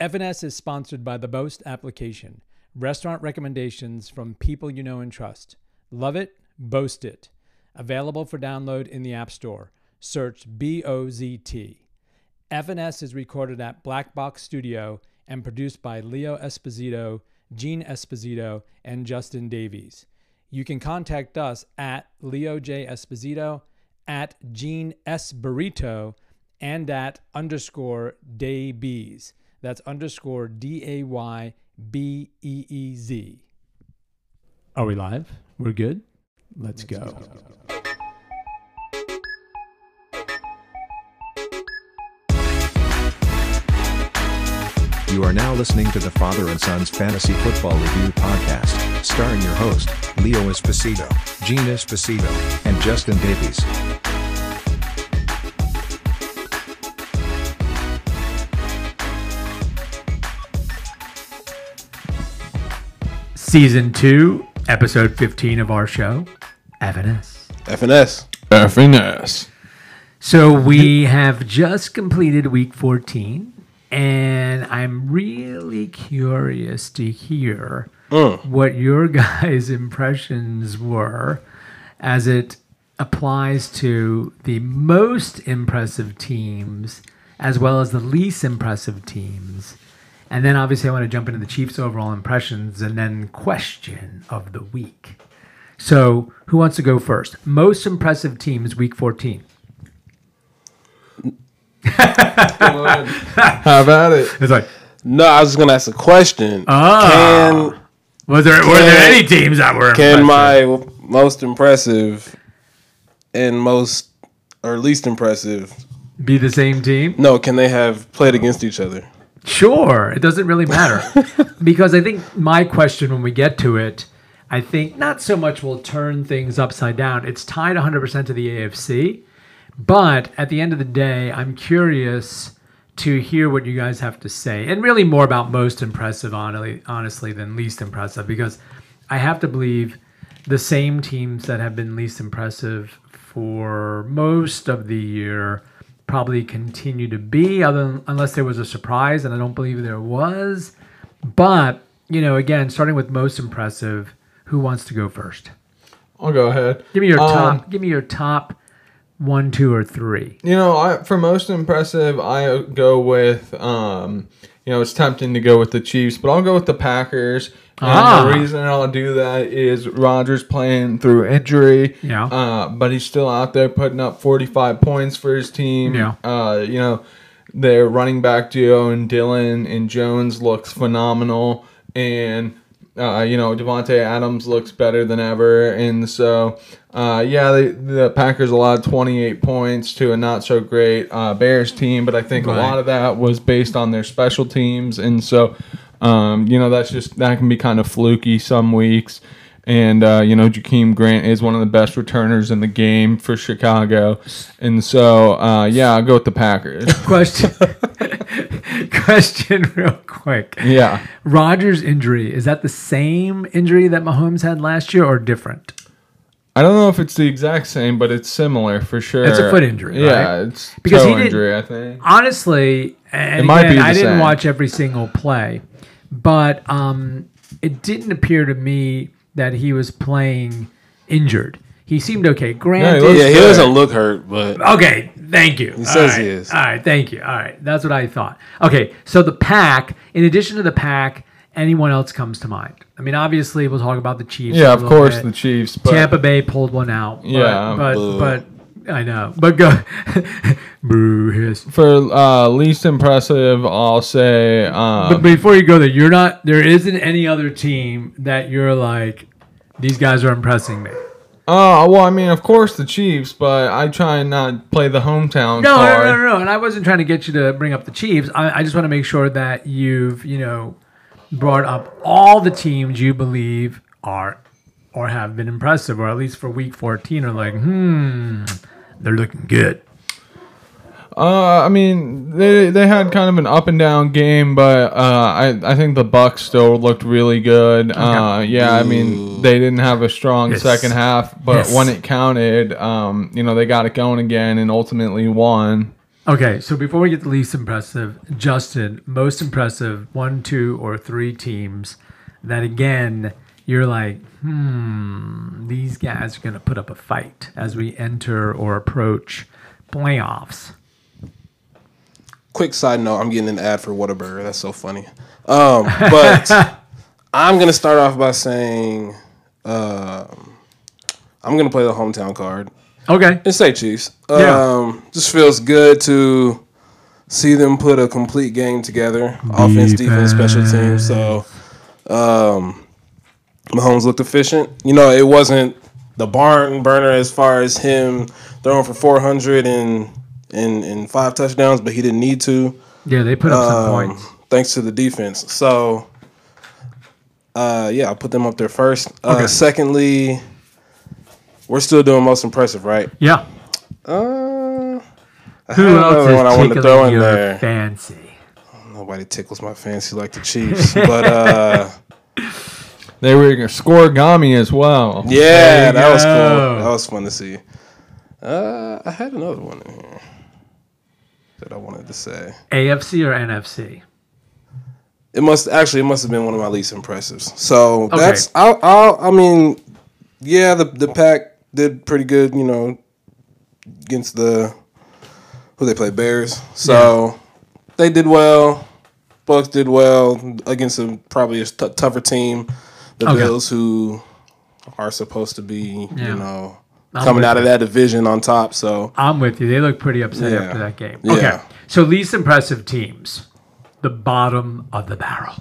FNS is sponsored by the Boast application. Restaurant recommendations from people you know and trust. Love it, boast it. Available for download in the App Store. Search B O Z T. FNS is recorded at Black Box Studio and produced by Leo Esposito, Gene Esposito, and Justin Davies. You can contact us at Leo J. Esposito, at Gene S. Burrito, and at underscore Daybeez. That's underscore D A Y B E E Z. Are we live? We're good? Let's, go. You are now listening to the Father and Sons Fantasy Football Review Podcast, starring your host, Leo Esposito, Gene Esposito, and Justin Davies. Season 2, episode 15 of our show, FNS. FNS. FNS. So we have just completed week 14, and I'm really curious to hear mm. what your guys' impressions were as it applies to the most impressive teams as well as the least impressive teams. And then obviously I want to jump into the Chiefs' overall impressions and then question of the week. So, who wants to go first? Most impressive teams week 14. How about it? It's like, No, I was just gonna ask a question. Ah. Can was there were there any teams that were can impressive? my most impressive and most or least impressive be the same team? no, can they have played against each other? Sure, it doesn't really matter. Because I think my question when we get to it, I think not so much will turn things upside down. It's tied 100% to the AFC, but at the end of the day, I'm curious to hear what you guys have to say, and really more about most impressive, honestly, than least impressive, because I have to believe the same teams that have been least impressive for most of the year probably continue to be, other than, unless there was a surprise, and I don't believe there was. But you know, again, starting with most impressive, who wants to go first? I'll go ahead. Give me your Um, top. Give me your top one, two, or three. You know, I, for most impressive, I go with. Um, you know, it's tempting to go with the Chiefs, but I'll go with the Packers. And Ah. the reason I'll do that is Rodgers playing through injury. Yeah. Uh, but he's still out there putting up 45 points for his team. Yeah. Uh, you know, their running back duo and Dillon and Jones looks phenomenal. And, uh, you know, Davante Adams looks better than ever. And so, uh, yeah, the, the Packers allowed 28 points to a not so great uh, Bears team, but I think Right. a lot of that was based on their special teams. And so, um, you know, that's just, that can be kind of fluky some weeks. And, uh, you know, Jakeem Grant is one of the best returners in the game for Chicago. And so, uh, yeah, I'll go with the Packers. Question. question, real quick. yeah. Rodgers' injury is that the same injury that Mahomes had last year, or different? I don't know if it's the exact same, but it's similar for sure. It's a foot injury, Yeah, right? it's Because because he toe injury, I think. honestly, and It might be I didn't same. watch every single play, but um, it didn't appear to me that he was playing injured. He seemed okay. Granted, looks Yeah, he good. doesn't look hurt, but okay. Thank you. He says he is. All right, thank you. All right, that's what I thought. Okay, so the pack. In addition to the pack, anyone else comes to mind? I mean, obviously, we'll talk about the Chiefs. Yeah, of course, bit. the Chiefs. But Tampa Bay pulled one out. But, Yeah, but but I know. But go. Boo for uh, least impressive, I'll say. Uh, But before you go there, you're not. There isn't any other team that you're like. These guys are impressing me. oh, well, I mean, of course, the Chiefs, but I try and not play the hometown No, no, no, no, no. And I wasn't trying to get you to bring up the Chiefs. I, I just want to make sure that you've, you know, brought up all the teams you believe are or have been impressive, or at least for week 14 are like, hmm, they're looking good. Uh, I mean, they they had kind of an up and down game, but uh, I I think the Bucks still looked really good. Uh, yeah, I mean, they didn't have a strong Yes. second half, but Yes. when it counted, um, you know, they got it going again and ultimately won. Okay, so before we get the least impressive, Justin, most impressive one, two, or three teams that again you're like, hmm, these guys are gonna put up a fight as we enter or approach playoffs. Quick side note: I'm getting an ad for Whataburger. That's so funny. Um, but I'm gonna start off by saying um, I'm gonna play the hometown card Okay. and say Chiefs. Yeah. Um, just feels good to see them put a complete game together, offense, defense, special teams. So, um, Mahomes looked efficient. You know, it wasn't the barn burner as far as him throwing for 400 and and, and five touchdowns, but he didn't need to. Yeah, they put up some Um, points. thanks to the defense. So, uh, yeah, I'll put them up there first. Uh, Okay. Secondly, we're still doing most impressive, right? Yeah. Uh, I Who had else another one I is wanted to throw in there. fancy? Nobody tickles my fancy like the Chiefs, but uh, They were scorigami as well. yeah, you that was cool. That was fun to see. Uh, I had another one in here that I wanted to say. AFC or NFC? It must actually it must have been one of my least impressives. So Okay. that's I'll, I'll I mean, yeah, the the pack did pretty good, you know, against the who they play Bears. So they did well. Bucks did well against a probably a t- tougher team, the Okay. Bills, who are supposed to be, Yeah. you know, I'm coming out of that division on top. So I'm with you. They look pretty upset Yeah. after that game. Yeah. Okay. So least impressive teams. The bottom of the barrel.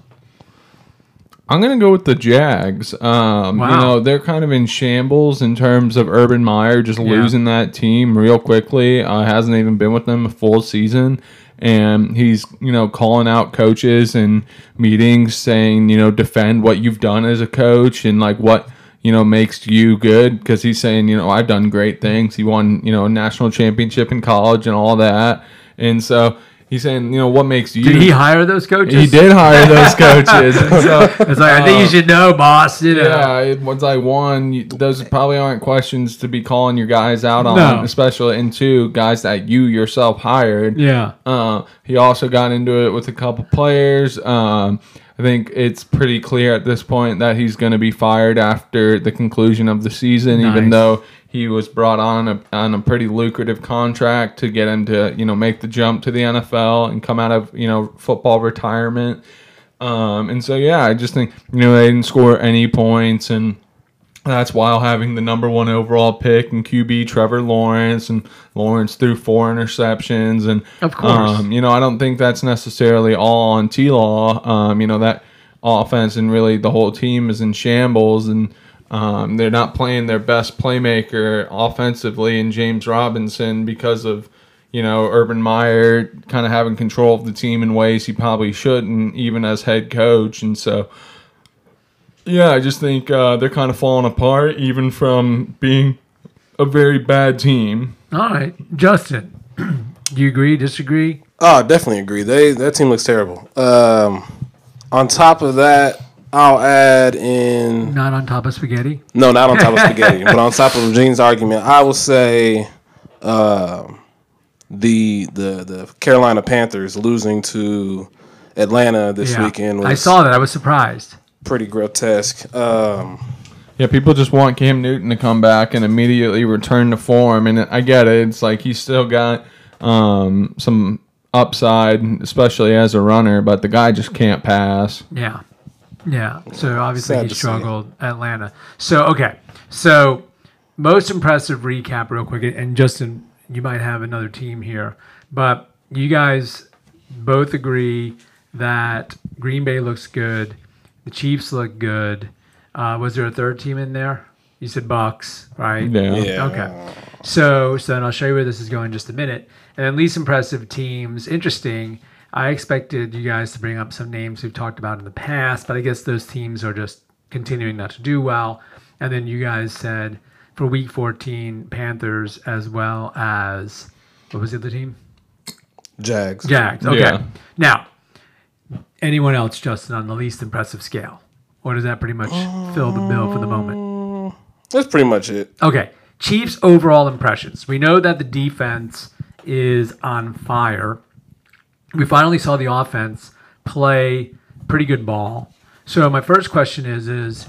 I'm gonna go with the Jags. Um, Wow. You know, they're kind of in shambles in terms of Urban Meyer just Yeah. losing that team real quickly. Uh, hasn't even been with them a full season, and he's you know calling out coaches and meetings, saying you know defend what you've done as a coach and like what you know makes you good because he's saying you know I've done great things. He won you know a national championship in college and all that, and so. He's saying, you know, what makes you? Did he hire those coaches? He did hire those coaches. So, It's like I think you should know, boss. You know. yeah, it was like one. you- Those probably aren't questions to be calling your guys out on, No. especially and two guys that you yourself hired. Yeah. Uh, he also got into it with a couple players. Um, I think it's pretty clear at this point that he's going to be fired after the conclusion of the season, Nice. even though he was brought on a, on a pretty lucrative contract to get him to you know make the jump to the NFL and come out of you know football retirement. Um, and so yeah, I just think you know they didn't score any points and. That's while having the number one overall pick and QB Trevor Lawrence, and Lawrence threw four interceptions, and Of course. um, you know I don't think that's necessarily all on T Law. Um, you know that offense and really the whole team is in shambles, and um, they're not playing their best playmaker offensively in James Robinson because of you know Urban Meyer kind of having control of the team in ways he probably shouldn't, even as head coach, and so. Yeah, I just think uh, they're kind of falling apart, even from being a very bad team. All right, Justin. Do you agree? Disagree? Oh, definitely agree. They that team looks terrible. Um, on top of that, I'll add in Not on top of spaghetti. no, not on top of spaghetti, but on top of Gene's argument, I will say um, the the the Carolina Panthers losing to Atlanta this Yeah. weekend was I saw that. I was surprised. pretty grotesque. Um, Yeah, people just want Cam Newton to come back and immediately return to form, and I get it. It's like he's still got um, some upside, especially as a runner, but the guy just can't pass. Yeah. Yeah. So obviously Sad he to see. struggled Atlanta. So okay. So most impressive recap real quick and Justin, you might have another team here, but you guys both agree that Green Bay looks good, the Chiefs look good. Uh, was there a third team in there? You said Bucks, right? Yeah. yeah. Okay. So, so then I'll show you where this is going in just a minute. And then least impressive teams, interesting. I expected you guys to bring up some names we've talked about in the past, but I guess those teams are just continuing not to do well. And then you guys said for week 14, Panthers as well as what was the other team? Jags. Jags. Okay. Yeah. Now, anyone else, Justin, on the least impressive scale? Or does that pretty much fill the bill for the moment? Uh, that's pretty much it. Okay. Chiefs overall impressions. We know that the defense is on fire. We finally saw the offense play pretty good ball. So my first question is is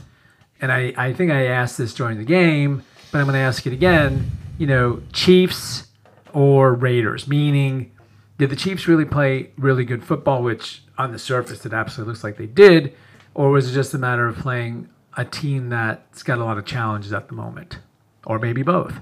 and I, I think I asked this during the game, but I'm going to ask it again. You know, Chiefs or Raiders, meaning did the Chiefs really play really good football, which on the surface it absolutely looks like they did, or was it just a matter of playing a team that's got a lot of challenges at the moment, or maybe both?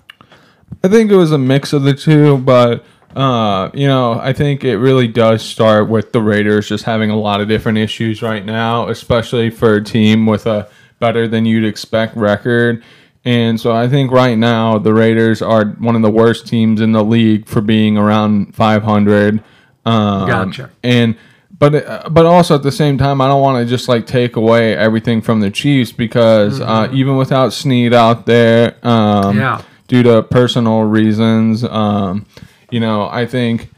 I think it was a mix of the two, but uh, you know, I think it really does start with the Raiders just having a lot of different issues right now, especially for a team with a better than you'd expect record. And so I think right now the Raiders are one of the worst teams in the league for being around 500. Um, Gotcha. And but but also at the same time, I don't want to just like take away everything from the Chiefs because uh, even without Sneed out there, um, Yeah. due to personal reasons, um, you know, I think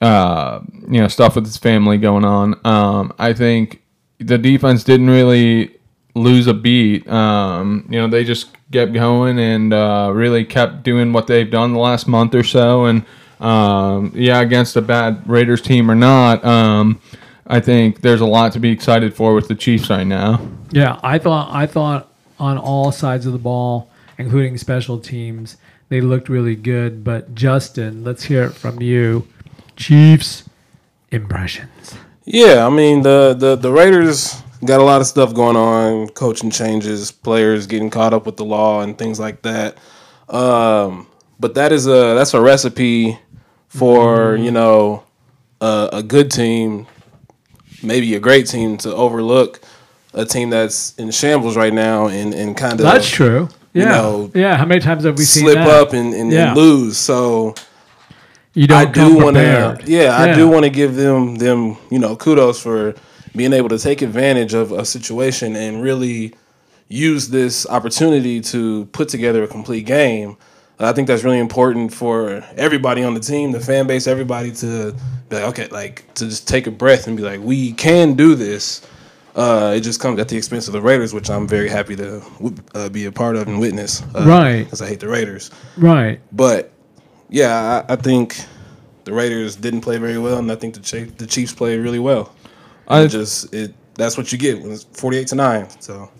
uh, you know stuff with his family going on. Um, I think the defense didn't really lose a beat. Um, you know, they just kept going and uh, really kept doing what they've done the last month or so. And um, yeah, against a bad Raiders team or not, um, I think there's a lot to be excited for with the Chiefs right now. Yeah, I thought I thought on all sides of the ball, including special teams, they looked really good. But Justin, let's hear it from you. Chiefs impressions. Yeah, I mean the the the Raiders got a lot of stuff going on, coaching changes, players getting caught up with the law and things like that. Um, but that is a that's a recipe for you know a, a good team, maybe a great team to overlook a team that's in shambles right now and and kind of That's true. Yeah, know, yeah. How many times have we seen slip up and, and, Yeah. and lose. So You don't I do want to, yeah, I do want to give them them you know kudos for being able to take advantage of a situation and really use this opportunity to put together a complete game. I think that's really important for everybody on the team, the fan base, everybody to be like, okay, like to just take a breath and be like, we can do this. Uh, it just comes at the expense of the Raiders, which I'm very happy to uh, be a part of and witness. Uh, Right. Because I hate the Raiders. Right. But yeah, I, I think the Raiders didn't play very well, and I think the Chiefs, the Chiefs played really well. I- I just it that's what you get when it's forty eight to nine. So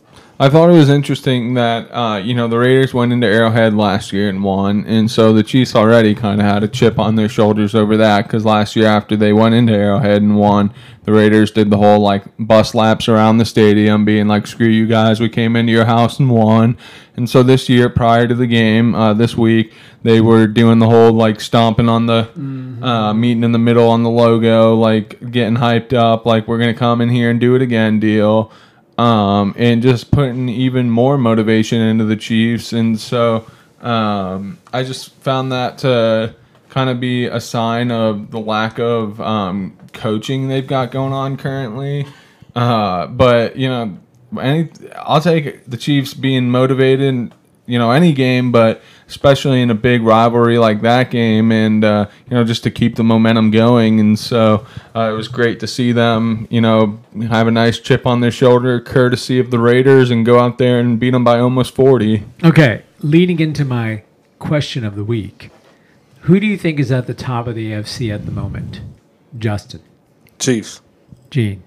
I thought it was interesting that uh, you know the Raiders went into Arrowhead last year and won, and so the Chiefs already kind of had a chip on their shoulders over that because last year after they went into Arrowhead and won, the Raiders did the whole like bus laps around the stadium, being like, "Screw you guys, we came into your house and won." And so this year, prior to the game, uh, this week they were doing the whole like stomping on the uh, meeting in the middle on the logo, like getting hyped up, like we're gonna come in here and do it again deal um, and just putting even more motivation into the Chiefs. And so um, I just found that to kind of be a sign of the lack of um, coaching they've got going on currently. Uh, but you know, any I'll take the Chiefs being motivated. You know, any game, but especially in a big rivalry like that game, and uh, you know, just to keep the momentum going. And so uh, it was great to see them, you know, have a nice chip on their shoulder, courtesy of the Raiders, and go out there and beat them by almost forty. Okay. Leading into my question of the week, who do you think is at the top of the AFC at the moment? Justin, Chiefs. Gene.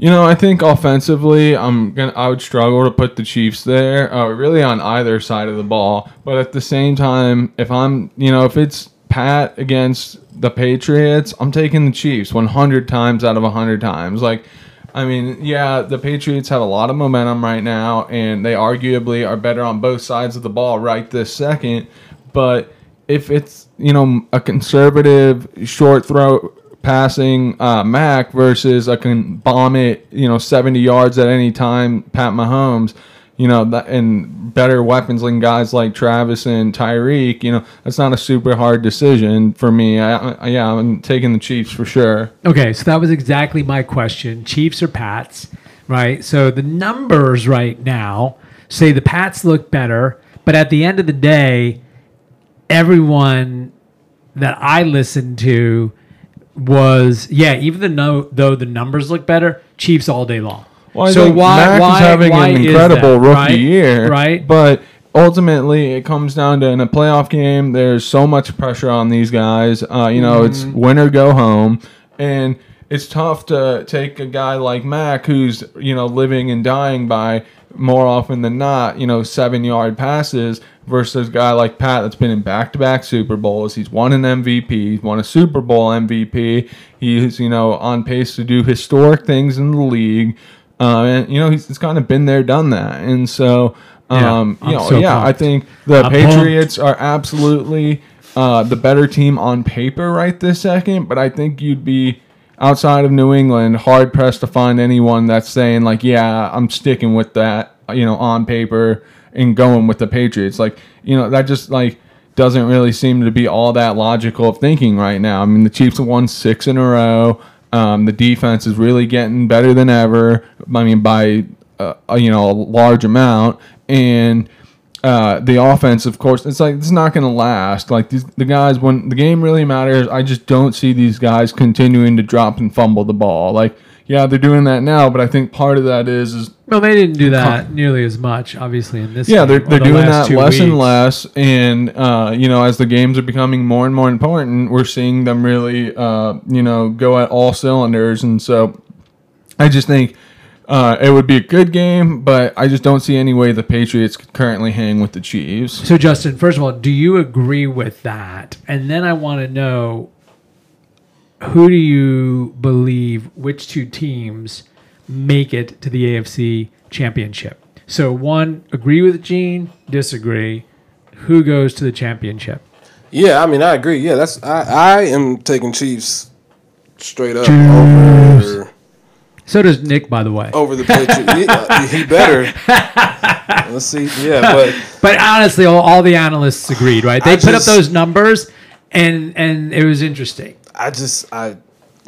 You know, I think offensively, I'm gonna. I would struggle to put the Chiefs there, uh, really on either side of the ball. But at the same time, if I'm, you know, if it's Pat against the Patriots, I'm taking the Chiefs 100 times out of 100 times. Like, I mean, yeah, the Patriots have a lot of momentum right now, and they arguably are better on both sides of the ball right this second. But if it's you know a conservative short throw passing uh, Mac versus I can bomb it you know 70 yards at any time Pat Mahomes you know that and better weapons than guys like Travis and Tyreek you know that's not a super hard decision for me I, I, yeah I'm taking the Chiefs for sure Okay, so that was exactly my question. Chiefs or Pats, right? So the numbers right now say the Pats look better, but at the end of the day, everyone that I listened to was yeah, even the no, though the numbers look better, Chiefs all day long. Well, so why Mac why is having why an incredible that, rookie right? year, right? But ultimately it comes down to in a playoff game. There's so much pressure on these guys. Uh, you know, it's win or go home, and it's tough to take a guy like Mac, who's you know living and dying by more often than not, you know, seven yard passes versus a guy like Pat that's been in back to back Super Bowls. He's won an MVP, he's won a Super Bowl MVP. He's, you know, on pace to do historic things in the league. Uh, and, you know, he's, he's kind of been there, done that. And so, Yeah, um, I'm you know, so yeah, I think the I'm Patriots are absolutely uh, the better team on paper right this second, but I think you'd be outside of New England hard pressed to find anyone that's saying like, yeah, I'm sticking with that, you know, on paper and going with the Patriots. Like, you know, that just like doesn't really seem to be all that logical of thinking right now. I mean, the Chiefs have won six in a row. Um, the defense is really getting better than ever. I mean, by uh, you know a large amount, and uh, the offense, of course, it's like it's not going to last. Like these, the guys, when the game really matters, I just don't see these guys continuing to drop and fumble the ball. Like, yeah, they're doing that now, but I think part of that is is Well, they didn't do that nearly as much, obviously, in this. yeah, they're, they're the doing that less and less, and uh, you know, as the games are becoming more and more important, we're seeing them really, uh, you know, go at all cylinders, and so I just think uh, it would be a good game, but I just don't see any way the Patriots could currently hang with the Chiefs. So, Justin, first of all, do you agree with that? And then I want to know who do you believe which two teams make it to the AFC Championship? So, one, agree with Gene, disagree. Who goes to the championship? Yeah, I mean, I agree. Yeah, that's I. I am taking Chiefs straight up over So does Nick, by the way. over the Patriots. Yeah, uh, he better. Let's see. Yeah, but But honestly, all, all the analysts agreed, right? They I put just- up those numbers, and and it was interesting. I just I,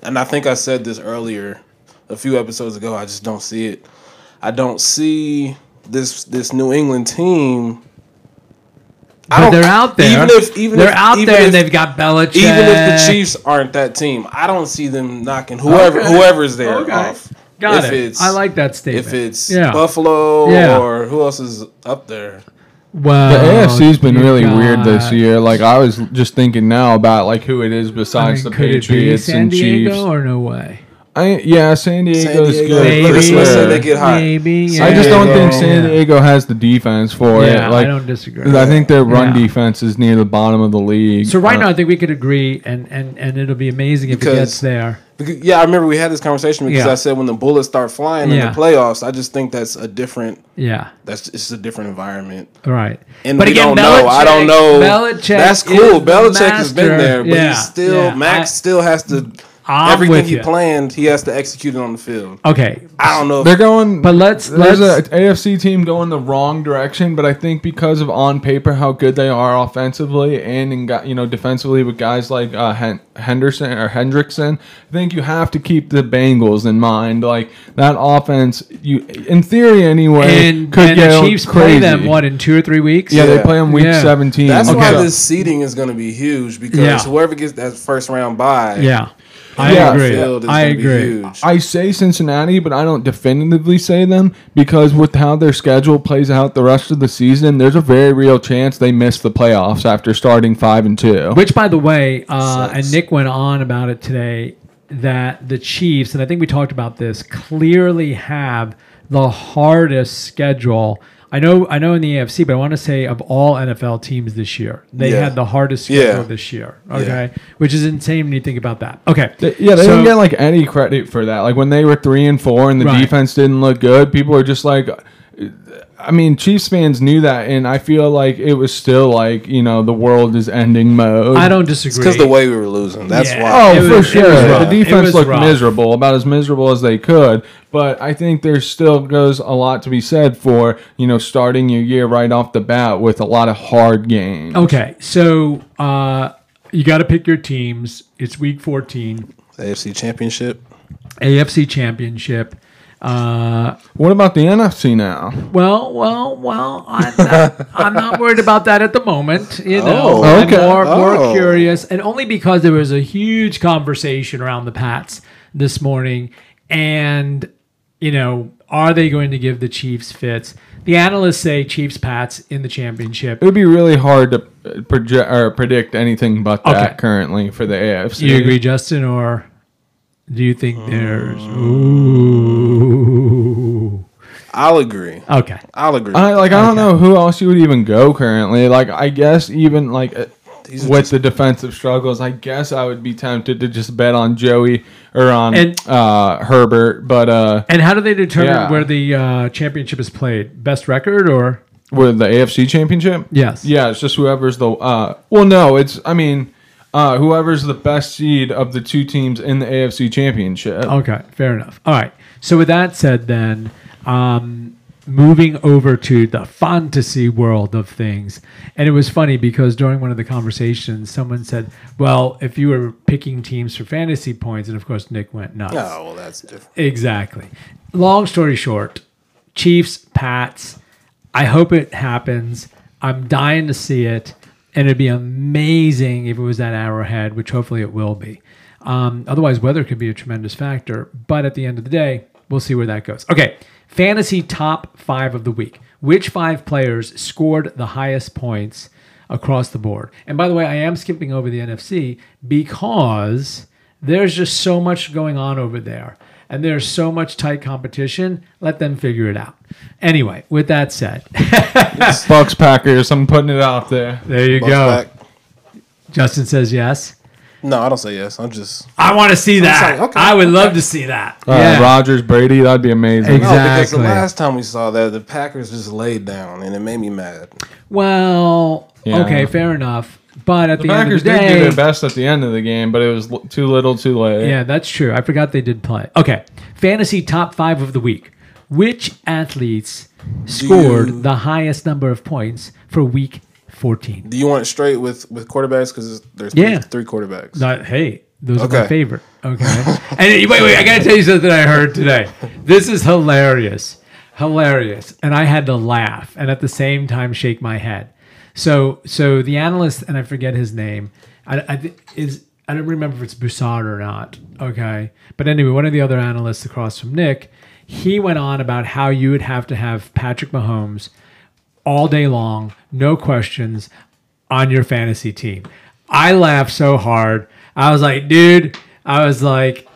and I think I said this earlier, a few episodes ago. I just don't see it. I don't see this this New England team. I But don't- they're out there. Even if even they're if, out even there, if, and they've got Belichick. even if the Chiefs aren't that team, I don't see them knocking whoever Okay. whoever's there Okay. off. got if it. it's- I like that statement. If it's yeah. Buffalo Yeah. or who else is up there? well, The AFC's been you really weird this year. Like I was just thinking now about like who it is I besides mean, the could it be Patriots San and Diego Chiefs. or no way? I yeah, San Diego's Diego. good. Maybe. for Let's, let's say they get hot. Maybe. San I just don't think San Diego has the defense for Yeah, it. Like I don't disagree. I think their run Yeah. defense is near the bottom of the league. So right Uh, now, I think we could agree, and and and it'll be amazing if it gets there. Because, yeah, I remember we had this conversation because Yeah. I said when the bullets start flying Yeah. in the playoffs, I just think that's a different. Yeah. That's it's a different environment. Right, And but we again, don't know. I don't know. Belichick That's cool. the Belichick has been there, but Yeah, he's still yeah. Max I- still has to I'm everything with he you. planned. He has to execute it on the field. Okay. I don't know. If, They're going, But let's- There's let's- a AFC team going the wrong direction, but I think because of on paper how good they are offensively and in, gu- you know defensively with guys like uh, Hen- Henderson or Hendrickson, I think you have to keep the Bengals in mind. Like that offense, you in theory anyway, And, could and get the Chiefs crazy. play them what in two or three weeks? Yeah, they play them week Yeah. 17. that's Okay. why this seeding is going to be huge because Yeah. whoever gets that first round bye, Yeah. I Yeah. agree. I agree. I say Cincinnati, but I don't definitively say them because with how their schedule plays out the rest of the season, there's a very real chance they miss the playoffs after starting five and two. Which, by the way, uh, and Nick went on about it today, that the Chiefs, and I think we talked about this, clearly have the hardest schedule. I know, I know in the AFC, but I want to say of all NFL teams this year, they Yeah. had the hardest schedule Yeah. this year. Okay, which is insane when you think about that. Okay, They- yeah, they So- didn't get like any credit for that. Like when they were three and four and the Right. defense didn't look good, people were just like, I mean, Chiefs fans knew that, and I feel like it was still like you know the world is ending mode. I don't disagree. because the way we were losing. That's Yeah. why. Oh, It for was- sure. The defense looked rough. miserable, about as miserable as they could. But I think there still goes a lot to be said for you know starting your year right off the bat with a lot of hard games. Okay, so uh, you got to pick your teams. It's week 14, AFC Championship. AFC Championship. Uh, What about the NFC now? well, well, well. I'm not, I'm not worried about that at the moment. You know, Oh, I'm okay. more, more Oh. curious, and only because there was a huge conversation around the Pats this morning, and you know, are they going to give the Chiefs fits? The analysts say Chiefs Pats in the championship. It would be really hard to uh, project or predict anything but that Okay. currently for the AFC. Do you agree, Justin, or do you think there's ooh? I'll agree. Okay, I'll agree. I, like I don't know who else you would even go currently. Like I guess even like uh, These are with just- the defensive struggles, I guess I would be tempted to just bet on Joey or on And- uh, Herbert. But uh, and how do they determine Yeah. where the uh, championship is played? Best record or with the AFC Championship, yes? yeah, it's just whoever's the. Uh, well, no, it's I mean. Uh, whoever's the best seed of the two teams in the AFC Championship. Okay, fair enough. All right. So with that said, then um, moving over to the fantasy world of things, and it was funny because during one of the conversations, someone said, "Well, if you were picking teams for fantasy points," and of course Nick went nuts. Oh, well, that's different. Exactly. Long story short, Chiefs, Pats. I hope it happens. I'm dying to see it, and it'd be amazing if it was that Arrowhead, which hopefully it will be. Um, otherwise, weather could be a tremendous factor. But at the end of the day, we'll see where that goes. Okay, fantasy top five of the week. Which five players scored the highest points across the board? And by the way, I am skipping over the NFC because there's just so much going on over there and there's so much tight competition let them figure it out anyway with that said Bucks Packers. I'm putting it out there. there you Bucks go back. justin says yes No, I don't say yes. I'm just i want to see that saying, okay, i would love to see that Uh, yeah Rodgers Brady. That'd be amazing. Ex- no because the last time we saw that, the Packers just laid down, and it made me mad. well Yeah. okay fair enough but at the, The end Packers of the did do their best at the end of the game, but it was l- too little, too late. yeah that's true i forgot they did play okay fantasy top five of the week which athletes scored you- the highest number of points for week 14 Do you want straight with with quarterbacks? Because there's Yeah. three, three quarterbacks. Not, hey, those are my favorite. Okay. and wait, wait, I gotta tell you something I heard today. This is hilarious. Hilarious. And I had to laugh and at the same time shake my head. So so the analyst, and I forget his name, I, I is I don't remember if it's Broussard or not. Okay. But anyway, one of the other analysts across from Nick, he went on about how you would have to have Patrick Mahomes all day long, no questions, on your fantasy team. I laughed so hard. I was like, dude, I was like,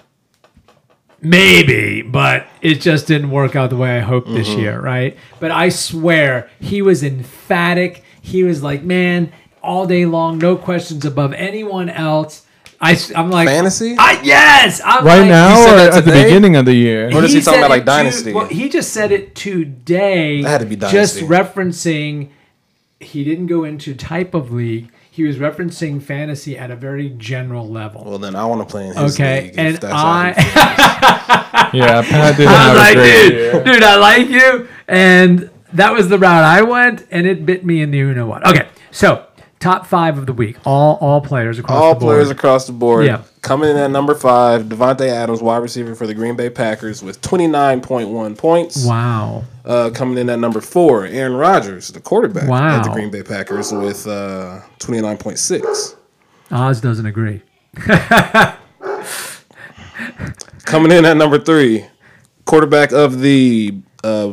maybe, but it just didn't work out the way I hoped this mm-hmm. year, right? But I swear he was emphatic. He was like, man, all day long, no questions above anyone else. I, am like, Fantasy? I, yes. I'm Right like, now, said or at the beginning of the year? Or is he talking about, like, it Dynasty? well, he just said it today. That had to be dynasty. Just referencing, he didn't go into type of league. He was referencing fantasy at a very general level. Well, then I want to play in his okay, league. if and that's how he I, Yeah, Pat didn't I have was a like, great dude, year. dude, I like you, and that was the route I went, and it bit me in the you know what. Okay, so top five of the week, all all players across all the board. players across the board. Yeah. Coming in at number five, Davante Adams, wide receiver for the Green Bay Packers, with 29.1 points. wow, Uh, coming in at number four, Aaron Rodgers, the quarterback Wow. of the Green Bay Packers, with uh, 29.6. Oz doesn't agree. Coming in at number three, quarterback of the uh,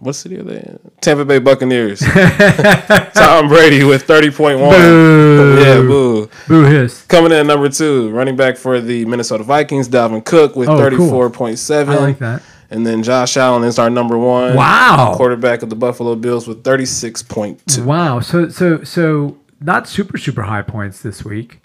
what city are they in? Tampa Bay Buccaneers. Tom Brady with 30.1. Boo. Yeah, boo. Boo hiss. Coming in at number two, running back for the Minnesota Vikings, Dalvin Cook with Oh, cool. 34.7. I like that. And then Josh Allen is our number one. Wow. Quarterback of the Buffalo Bills with 36.2. Wow. So so so not super super high points this week.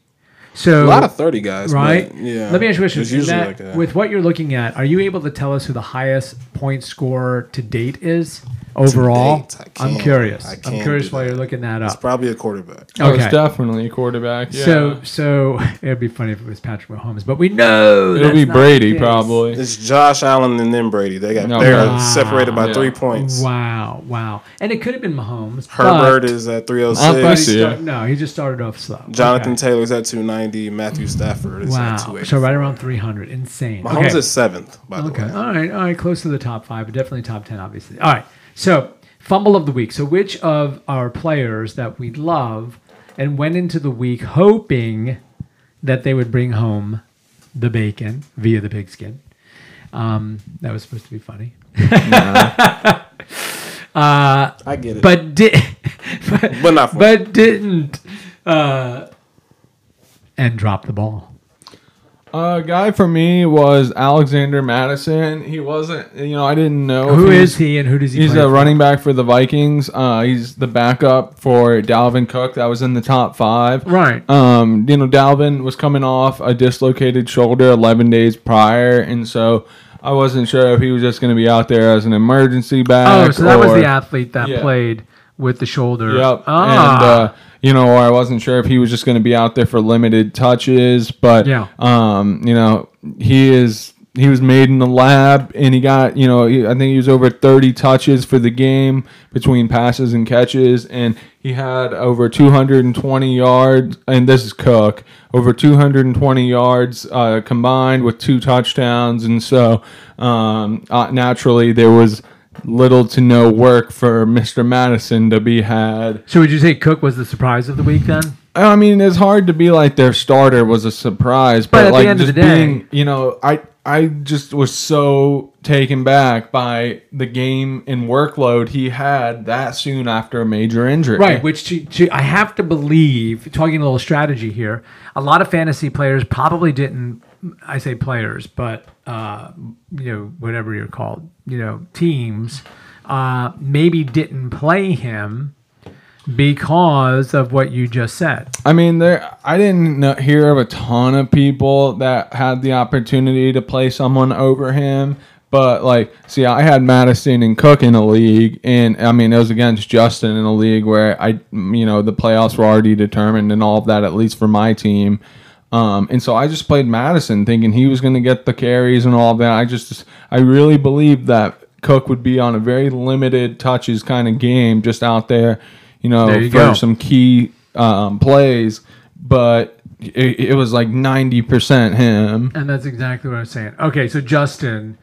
So A lot of 30 guys, right. yeah. Let me ask you a question. That- like that. With what you're looking at, are you able to tell us who the highest point scorer to date is overall? date, I I'm curious. I I'm curious do while you're looking that up. It's probably a quarterback. Oh, it's definitely a quarterback. Yeah. So so it'd be funny if it was Patrick Mahomes, but we know it'll that's be not Brady probably. It's Josh Allen and then Brady. They got No, they're wow. separated by Yeah. three points. Wow, wow. And it could have been Mahomes. Herbert but is at Not he 306. start- no, he just started off slow. Jonathan Okay. Taylor's at 290. Matthew Stafford is at Wow. 280. So right around 300. Insane. Mahomes okay. is seventh, by the Okay. way. All right. All right. Close to the top five, but definitely top 10, obviously. All right. So, fumble of the week. So, which of our players that we love and went into the week hoping that they would bring home the bacon via the pigskin? Um, that was supposed to be funny. Uh, I get it. but did, but, But not but didn't, uh, and drop the ball. A guy for me was Alexander Mattison. He wasn't, you know, I didn't know Who if is he and who does he? He's a for? running back for the Vikings. Uh, he's the backup for Dalvin Cook. That was in the top five. Right. Um, you know, Dalvin was coming off a dislocated shoulder 11 days prior, and so I wasn't sure if he was just going to be out there as an emergency back. Oh, so that was the athlete that Yeah. played with the shoulder. Yep. Ah. And uh, you know, or I wasn't sure if he was just going to be out there for limited touches, but Yeah. um, you know, he is he was made in the lab and he got, you know, I think he was over 30 touches for the game between passes and catches and he had over 220 yards and this is Cook, over 220 yards uh, combined with two touchdowns and so um, uh, naturally there was little to no work for Mr. Mattison to be had. So would you say Cook was the surprise of the week then? I mean, it's hard to be like their starter was a surprise, But but, at the like end of just the day- being, you know, I I just was so taken back by the game and workload he had that soon after a major injury. Right, which to, to, I have to believe, talking a little strategy here, a lot of fantasy players probably didn't, I say players, but, uh, you know, whatever you're called, you know, teams, uh, maybe didn't play him because of what you just said. I mean, there. I didn't hear of a ton of people that had the opportunity to play someone over him. But like, see, I had Mattison and Cook in a league, and I mean, it was against Justin in a league where I, you know, the playoffs were already determined and all of that, at least for my team. Um, and so I just played Mattison, thinking he was going to get the carries and all that. I just, I really believed that Cook would be on a very limited touches kind of game, just out there, you know, There you for go. some key um, plays. But it, it was like ninety percent him. And that's exactly what I was saying. Okay, so Justin,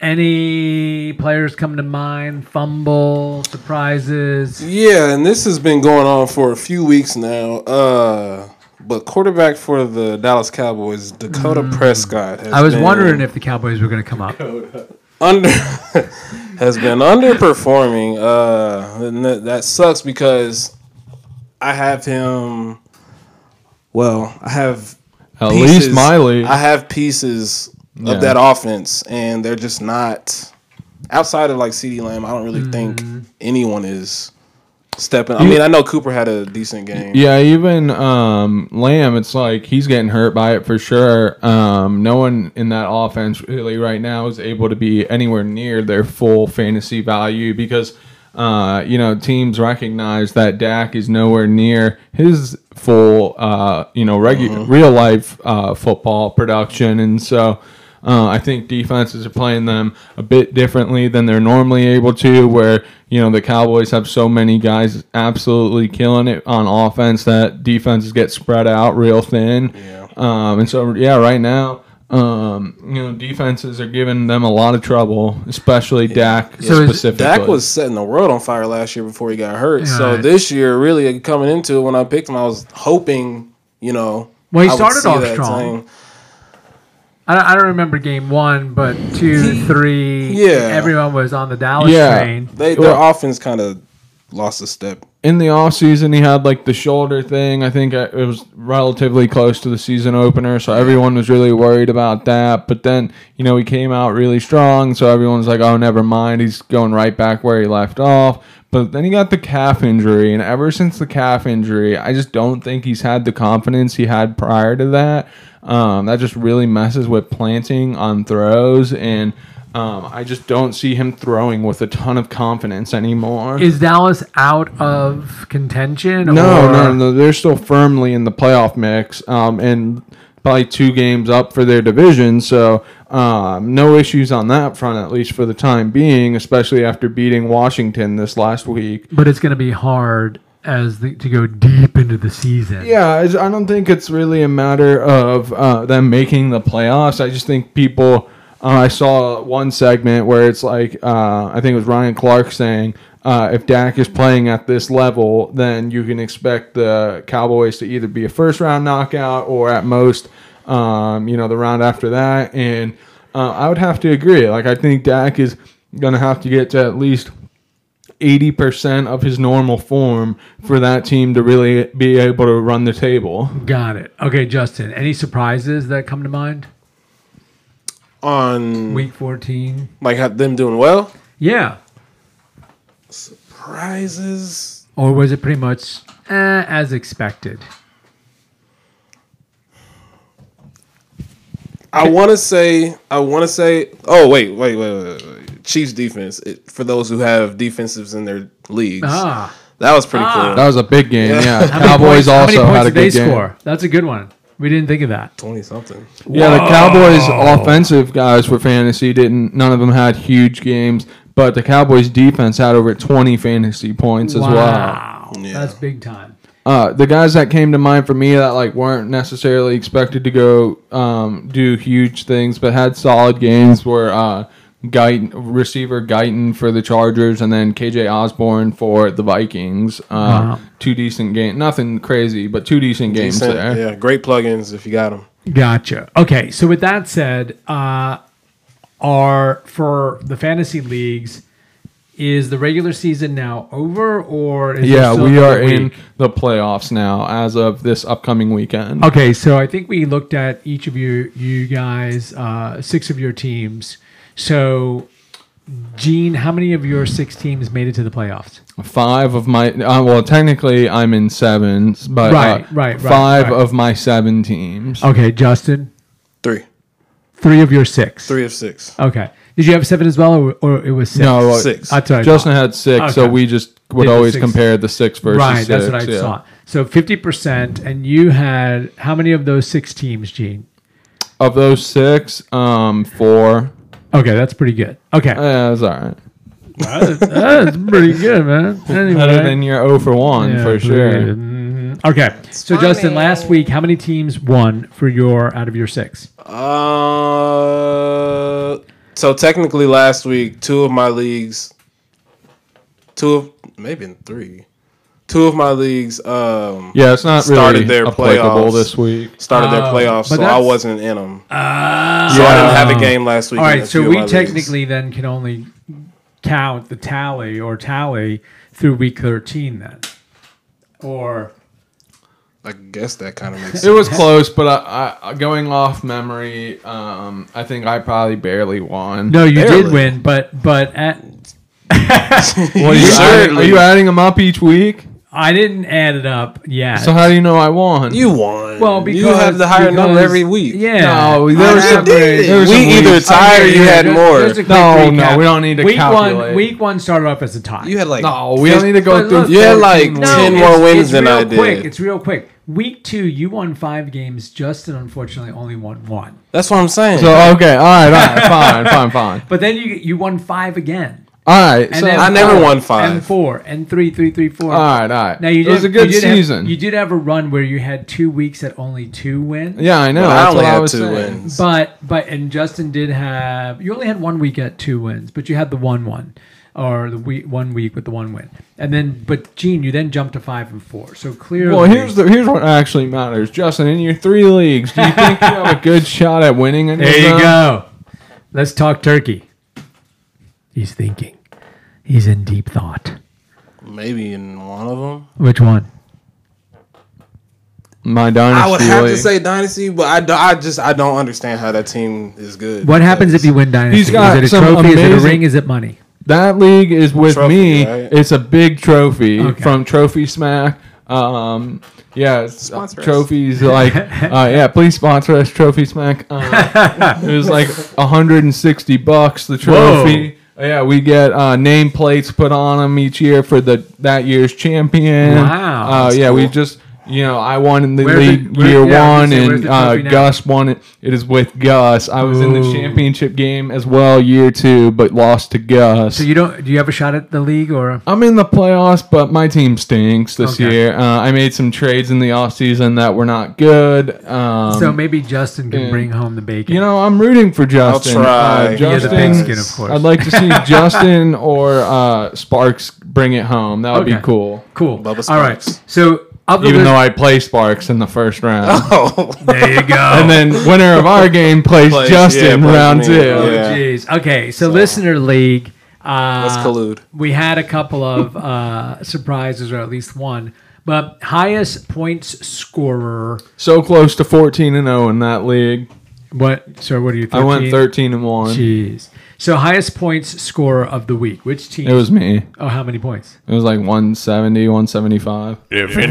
any players come to mind? Fumble, surprises? Yeah, and this has been going on for a few weeks now. Uh, but quarterback for the Dallas Cowboys, Dakota Prescott. Has Mm. I was been wondering if the Cowboys were going to come up. under has been underperforming. Uh, and that, that sucks because I have him. Well, I have At least Miley. I have pieces Yeah. of that offense, and they're just not outside of like CeeDee Lamb. I don't really think Mm-hmm. anyone is stepping. I mean, I know Cooper had a decent game. Yeah, even um, Lamb, it's like he's getting hurt by it for sure. Um, no one in that offense really right now is able to be anywhere near their full fantasy value because, uh, you know, teams recognize that Dak is nowhere near his full, uh, you know, regu- real life uh, football production. And so. Uh, I think defenses are playing them a bit differently than they're normally able to. Where you know the Cowboys have so many guys absolutely killing it on offense that defenses get spread out real thin. Yeah. Um, and so yeah, right now, um, you know, defenses are giving them a lot of trouble, especially Dak So specifically. Dak was setting the world on fire last year before he got hurt. So Right. this year, really coming into it, when I picked him, I was hoping, you know, Well, he I would started see off strong. same- I don't, I don't remember game one, but two, three. Yeah. Everyone was on the Dallas Yeah. train. They their Well- offense kind of lost a step. In the off season he had like the shoulder thing. I think it was relatively close to the season opener so everyone was really worried about that. But then you know he came out really strong so everyone's like oh never mind. He's going right back where he left off. But then he got the calf injury and ever since the calf injury i just don't think he's had the confidence he had prior to that. Um, that just really messes with planting on throws and um, I just don't see him throwing with a ton of confidence anymore. Is Dallas out of contention? No, or- no, no. They're still firmly in the playoff mix, um, and probably two games up for their division. So um, no issues on that front, at least for the time being. Especially after beating Washington this last week. But it's going to be hard as the, to go deep into the season. Yeah, I don't think it's really a matter of uh, them making the playoffs. I just think people. Uh, I saw one segment where it's like uh, I think it was Ryan Clark saying. Uh, if Dak is playing at this level, then you can expect the Cowboys to either be a first round knockout or at most, um, you know, the round after that. And uh, I would have to agree. Like I think Dak is going to have to get to at least eighty percent of his normal form for that team to really be able to run the table. Got it. Okay, Justin. Any surprises that come to mind? On Week fourteen. like how them doing well. Yeah. surprises Or was it pretty much eh, as expected? I want to say. I want to say. Oh wait, wait, wait, wait, wait. Chiefs defense. It, for those who have defensives in their leagues, Ah. that was pretty Ah. cool. That was a big game. Yeah, How many Cowboys points- how many also points had a did they good game. score? That's a good one. We didn't think of that. Twenty something. Yeah, the Cowboys offensive guys for fantasy didn't. None of them had huge games, but the Cowboys defense had over twenty fantasy points as well. Wow. Yeah. That's big time. Uh, the guys that came to mind for me that like weren't necessarily expected to go um, do huge things, but had solid games were uh, Guyton, receiver Guyton for the Chargers, and then KJ Osborn for the Vikings. Uh, Wow. Two decent games, nothing crazy, but two decent games Decent, there. Yeah, great plugins if you got them. Gotcha. Okay, so with that said, uh, are for the fantasy leagues, is the regular season now over, or is Yeah, still we another are in the playoffs now as of this upcoming weekend. Okay, so I think we looked at each of you, you guys, uh, six of your teams. So, Gene, how many of your six teams made it to the playoffs? Five of my uh, well, technically I'm in sevens, but Right, uh, right, right, five right. of my seven teams. Okay, Justin, Three, three of your six. three of six. Okay. Did you have seven as well, or, or it was six? No, uh, Six. That's what I Justin had six, so we just would Did always six. compare the six versus right, six. that's what I yeah. saw. So fifty percent, and you had how many of those six teams, Gene? Of those six, um, four. Okay, that's pretty good. Okay, Yeah, that's all right. that's, that's pretty good, man. Anyway, Better than your 0 for one Yeah, for pretty sure. good. Mhm. Okay, so Justin, last week, how many teams won for your out of your six? Uh, so technically, last week, two of my leagues, two of maybe in three, two of my leagues, um, Yeah, it's not Started really their applicable playoffs. this week. started their Oh, playoffs, so I wasn't in them. so Uh, I didn't have a game last week. All in right, a so we my leagues. technically then can only count the tally or tally through week thirteen then, or I guess that kind of makes sense. It was close, but I, I, going off memory, um, I think I probably barely won. no, you did win, but but at What, are, you adding, are you adding them up each week? I didn't add it up yet. So how do you know I won? You won. well, because you have the higher number every week. Yeah, No, there was some- there was we some either weeks- tied or you had just- more. just a quick No, no, we don't need to week calculate. One, week one started off as a tie. You had like no, we don't need to go through. look- You had like weeks. 10 more wins it's than real I Quick. did. It's real quick. Week two, you won five games. Justin unfortunately only won one. That's what I'm saying. So okay, all right, all right, fine, fine, fine. But then you you won five again. All right, so then I never four, won five. And four and three, three, three, four. all right, all right. Now you it was did, a good you did have- you did have a run where you had two weeks at only two wins. yeah, I know. But I that's only what I had was two saying. wins. But but and Justin did have you only had one week at two wins, but you had the one one or the week one week with the one win, and then but Gene, you then jumped to five and four. So clearly, Well, here's the here's what actually matters, Justin. In your three leagues, do you think you have a good shot at winning? There you go. Let's talk turkey. He's thinking. He's in deep thought. Maybe in one of them. Which one? My dynasty. I would have to say dynasty, but I, do- I just I don't understand how that team is good. What happens if you win dynasty? He's got is it a some trophy? Is it a ring? Is it money? that league is with Trophy, me. right? It's a big trophy Okay. from Trophy Smack. Um, yeah, it's, uh, Sponsor us. trophies like uh, yeah. Please sponsor us, Trophy Smack. Uh, it was like 160 bucks the trophy. Yeah, we get uh, name plates put on them each year for the that year's champion. Wow, Uh, yeah, we just you know I won in the Where's the- league where- year yeah, one, gonna say, where's and uh. Gus won it. It is with Gus. I was in the championship game as well year two, but lost to Gus. So you don't? Do you have a shot at the league or? I'm in the playoffs, but my team stinks this Okay. year. Uh, I made some trades in the offseason that were not good. Um, so maybe Justin can yeah. bring home the bacon. you know, I'm rooting for Justin. I'll try. Uh, Yeah, Justin, the pigskin, of course. I'd like to see Justin or uh, Sparks bring it home. That would Okay. be cool. cool. Bubba All right. So of the Even list- though I play Sparks in the first round. Oh, there you go. And then winner of our game plays Plays- Justin yeah, round me. two. Oh, Yeah. jeez. Okay, so, listener league. Uh, Let's collude. We had a couple of uh, surprises, or at least one. But highest points scorer. So close to 14 and 0 in that league. What? So what are you? 13? I went 13 and 1. Jeez. So highest points scorer of the week. Which team? It was me. Oh, how many points? It was like 170, 175. Insane.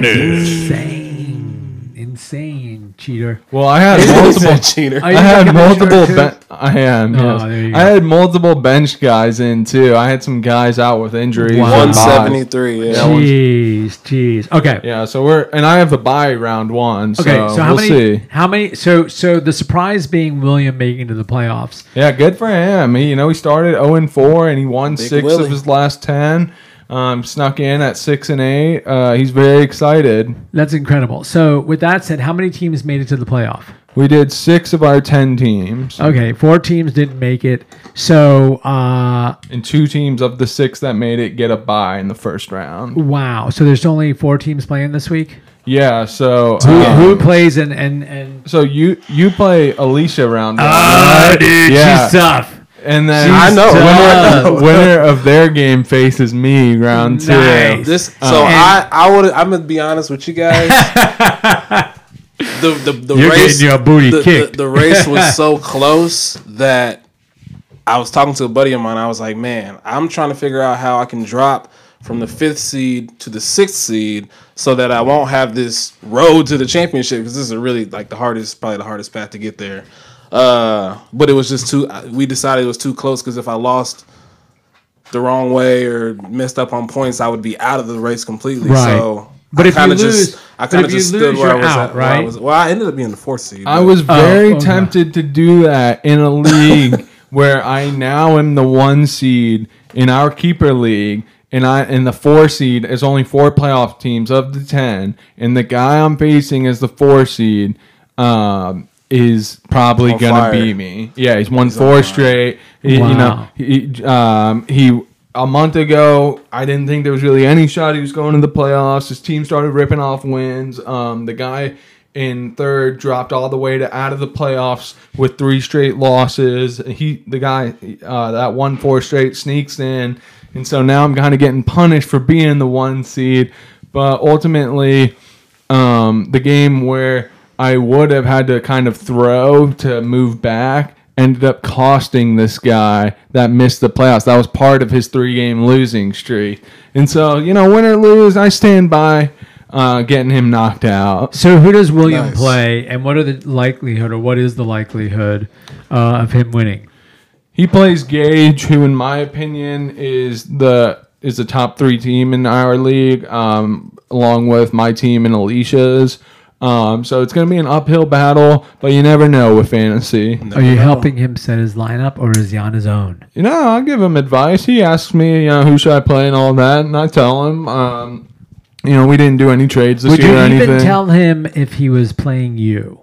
Insane. Cheater. Well, I had multiple cheater. I had looking at the multiple. chart, too? Ben- I am. Oh, yes. there you go. I had multiple bench guys in too. I had some guys out with injuries. Wow. 173. Yeah. Jeez. Jeez. Okay. Yeah, so we're and I have the buy round one. So, Okay, so how we'll many? see. How many? So, so the surprise being William making it to the playoffs. Yeah, good for him. He, you know, he started zero and four, and he won Big six Willie. of his last ten. Um, snuck in at six and eight. Uh, he's very excited. That's incredible. So, with that said, how many teams made it to the playoff? We did six of our ten teams, Okay, four teams didn't make it. So, uh, and two teams of the six that made it get a bye in the first round. wow. So there's only four teams playing this week. Yeah, so Who, um, who plays and and and? so you you play Alicia round Ah, dude, Yeah. she's tough. And then I know. winner, winner of their game faces me round two. Nice. This Uh, so I I would I'm gonna be honest with you guys. the the, the You're race getting your booty the, kicked. The, the race was so close that I was talking to a buddy of mine. I was like, man, I'm trying to figure out how I can drop from the fifth seed to the sixth seed so that I won't have this road to the championship because this is really like the hardest, probably the hardest path to get there. Uh, but it was just too. We decided it was too close because if I lost the wrong way or messed up on points, I would be out of the race completely. Right. So, But I if you kinda lose- just, I but kind of you just lose, stood where I you're was out, at. where I right? was- well, I ended up being the fourth seed. I was very okay. tempted to do that in a league where I now am the one seed in our keeper league, and I and the four seed is only four playoff teams of the ten, and the guy I'm facing is the four seed um, is probably On gonna fire. beat me. Yeah, he's won on four straight. He- You know, he um, he. A month ago, I didn't think there was really any shot he was going to the playoffs. His team started ripping off wins. Um, the guy in third dropped all the way to out of the playoffs with three straight losses. He, the guy uh, that won four straight, sneaks in, and so now I'm kind of getting punished for being the one seed. But ultimately, um, the game where I would have had to kind of throw to move back ended up costing this guy that missed the playoffs. That was part of his three game losing streak. And so, you know, win or lose, I stand by uh, getting him knocked out. So who does William Nice. play, and what are the likelihood, or what is the likelihood uh, of him winning? He plays Gage, who, in my opinion, is the is the top three team in our league, um, along with my team and Alicia's. Um, so it's going to be an uphill battle, but you never know with fantasy. Are you helping him set his lineup, or is he on his own? You know, I'll give him advice. He asks me, you know, who should I play and all that, and I tell him. Um, you know, we didn't do any trades this Would year you or even anything. tell him if he was playing you?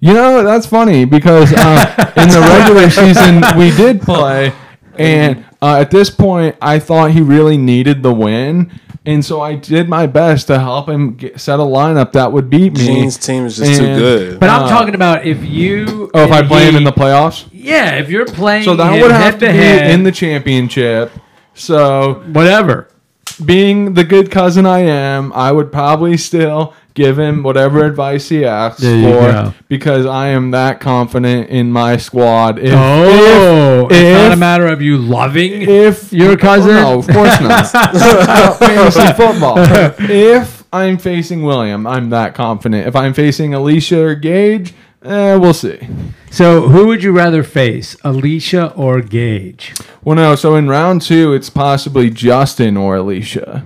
You know, that's funny because uh, in the regular season we did play, and uh, at this point I thought he really needed the win, and so I did my best to help him get, set a lineup that would beat me. Gene's team is just too good. But I'm Uh, talking about if you. Oh, if I and play him in the playoffs, Yeah, if you're playing. so that him would have head to be head, in the championship. So whatever. Being the good cousin I am, I would probably still give him whatever advice he asks for go. because I am that confident in my squad. If, Oh, if- it's not a matter of you loving if your oh, cousin. no, of course not. Fantasy football. If I'm facing William, I'm that confident. If I'm facing Alicia or Gage, eh, we'll see. So, who would you rather face, Alicia or Gage? Well, no. So in round two, it's possibly Justin or Alicia.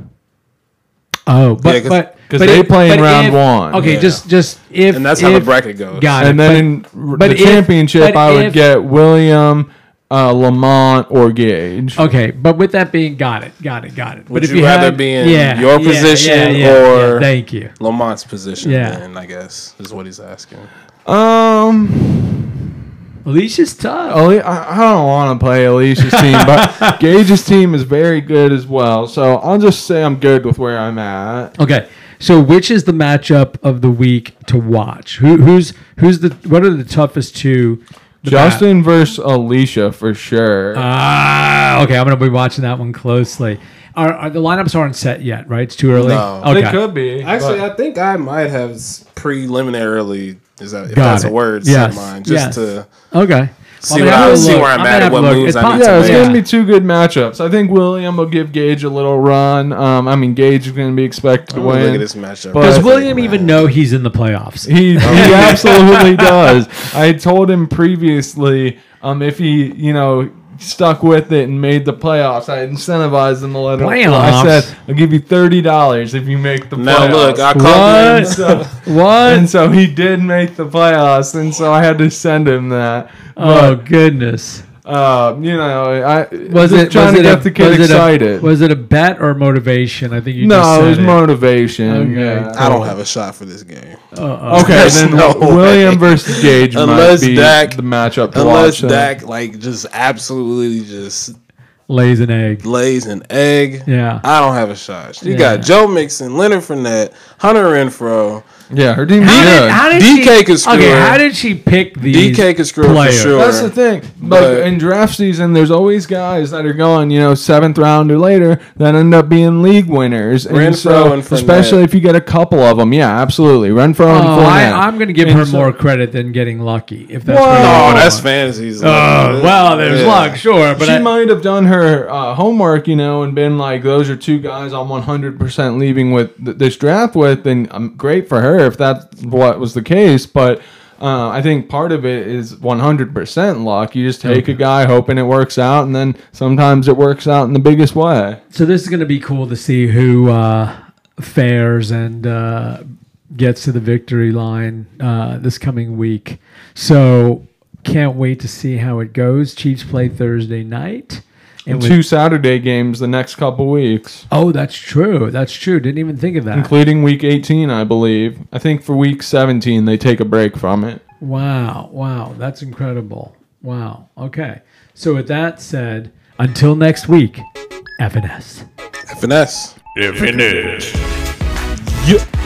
Oh, but Yeah, 'cause- but 'cause but they if- play in but round if- one. Okay, Yeah. just just if and that's how the if- bracket goes. Got it. And but- then in r- but the if- championship, but I would if- get William, uh, Lamont, or Gage. Okay, but with that being, got it, got it, got it. Would but if you rather had- be in your position or- thank you. Lamont's position, Yeah. then, I guess, is what he's asking. Um, Alicia's tough. Ali- I, I don't want to play Alicia's team, but Gage's team is very good as well. So I'll just say I'm good with where I'm at. Okay, so which is the matchup of the week to watch? Who who's who's the what are the toughest two Justin versus Alicia for sure. Ah, okay. I'm gonna be watching that one closely. Are, are the lineups aren't set yet? Right? It's too early. No. Okay. They could be. Actually, but- I think I might have preliminarily. Is that if Got that's it. a word? Yes. Set mine just Yes. to Okay. see, Well, what I'm I, gonna see where I'm, I'm at and what look. moves It's I need yeah, to it's make. Yeah. gonna be two good matchups. I think William will give Gage a little run. Um, I mean, Gage is gonna be expected to Oh, look win. at this matchup. Does Does William even know he's in the playoffs? He, he absolutely does. I told him previously, um, if he, you know, stuck with it and made the playoffs, I incentivized him to let him. I said, I'll give you thirty dollars if you make the playoffs. Now playoffs. look, I What? called him. so, What? and so he did make the playoffs, and so I had to send him that. Oh goodness. Uh, you know, I Was it trying was to it get a, the kid was it a- excited? was it a bet or motivation? I think you just no, said it was it. motivation. Okay. Yeah. I don't have a shot for this game. Uh-oh. Okay, There's then no William way. versus Gage Unless might be Dak- the matchup to Unless watch. then. Dak like just absolutely just lays an egg. lays an egg. Yeah. I don't have a shot. You Yeah. got Joe Mixon, Leonard Fournette, Hunter Renfrow. Yeah, her team's How good. did, how did DK she, could screw Okay, her. how did she pick these? DK could screw her for players? sure. That's the thing. But- Like in draft season, there's always guys that are going, you know, seventh round or later that end up being league winners. And Renfrow so, and Fournette. especially if you get a couple of them, yeah, absolutely. Renfrow and Oh, I, Fournette. I'm going to give And her so- more credit than getting lucky. If that's Whoa. what you Oh, want. that's fantasies. Oh, well, there's Yeah. luck, sure, but she I, might have done her uh, homework, you know, and been like, "Those are two guys I'm 100% leaving with th- this draft with," and um, great for her if that's what was the case. But uh, I think part of it is 100% luck. You just take a guy hoping it works out, and then sometimes it works out in the biggest way. so this is going to be cool to see who uh, fares and uh, gets to the victory line uh, this coming week. So can't wait to see how it goes. Chiefs play Thursday night. And Two Saturday games the next couple weeks, oh, that's true. That's true. Didn't even think of that. including Week 18, I believe. I think for Week 17 they take a break from it. Wow, wow, that's incredible. Wow. Okay. So with that said, until next week, FNS. Finesse. Infinite. Yeah.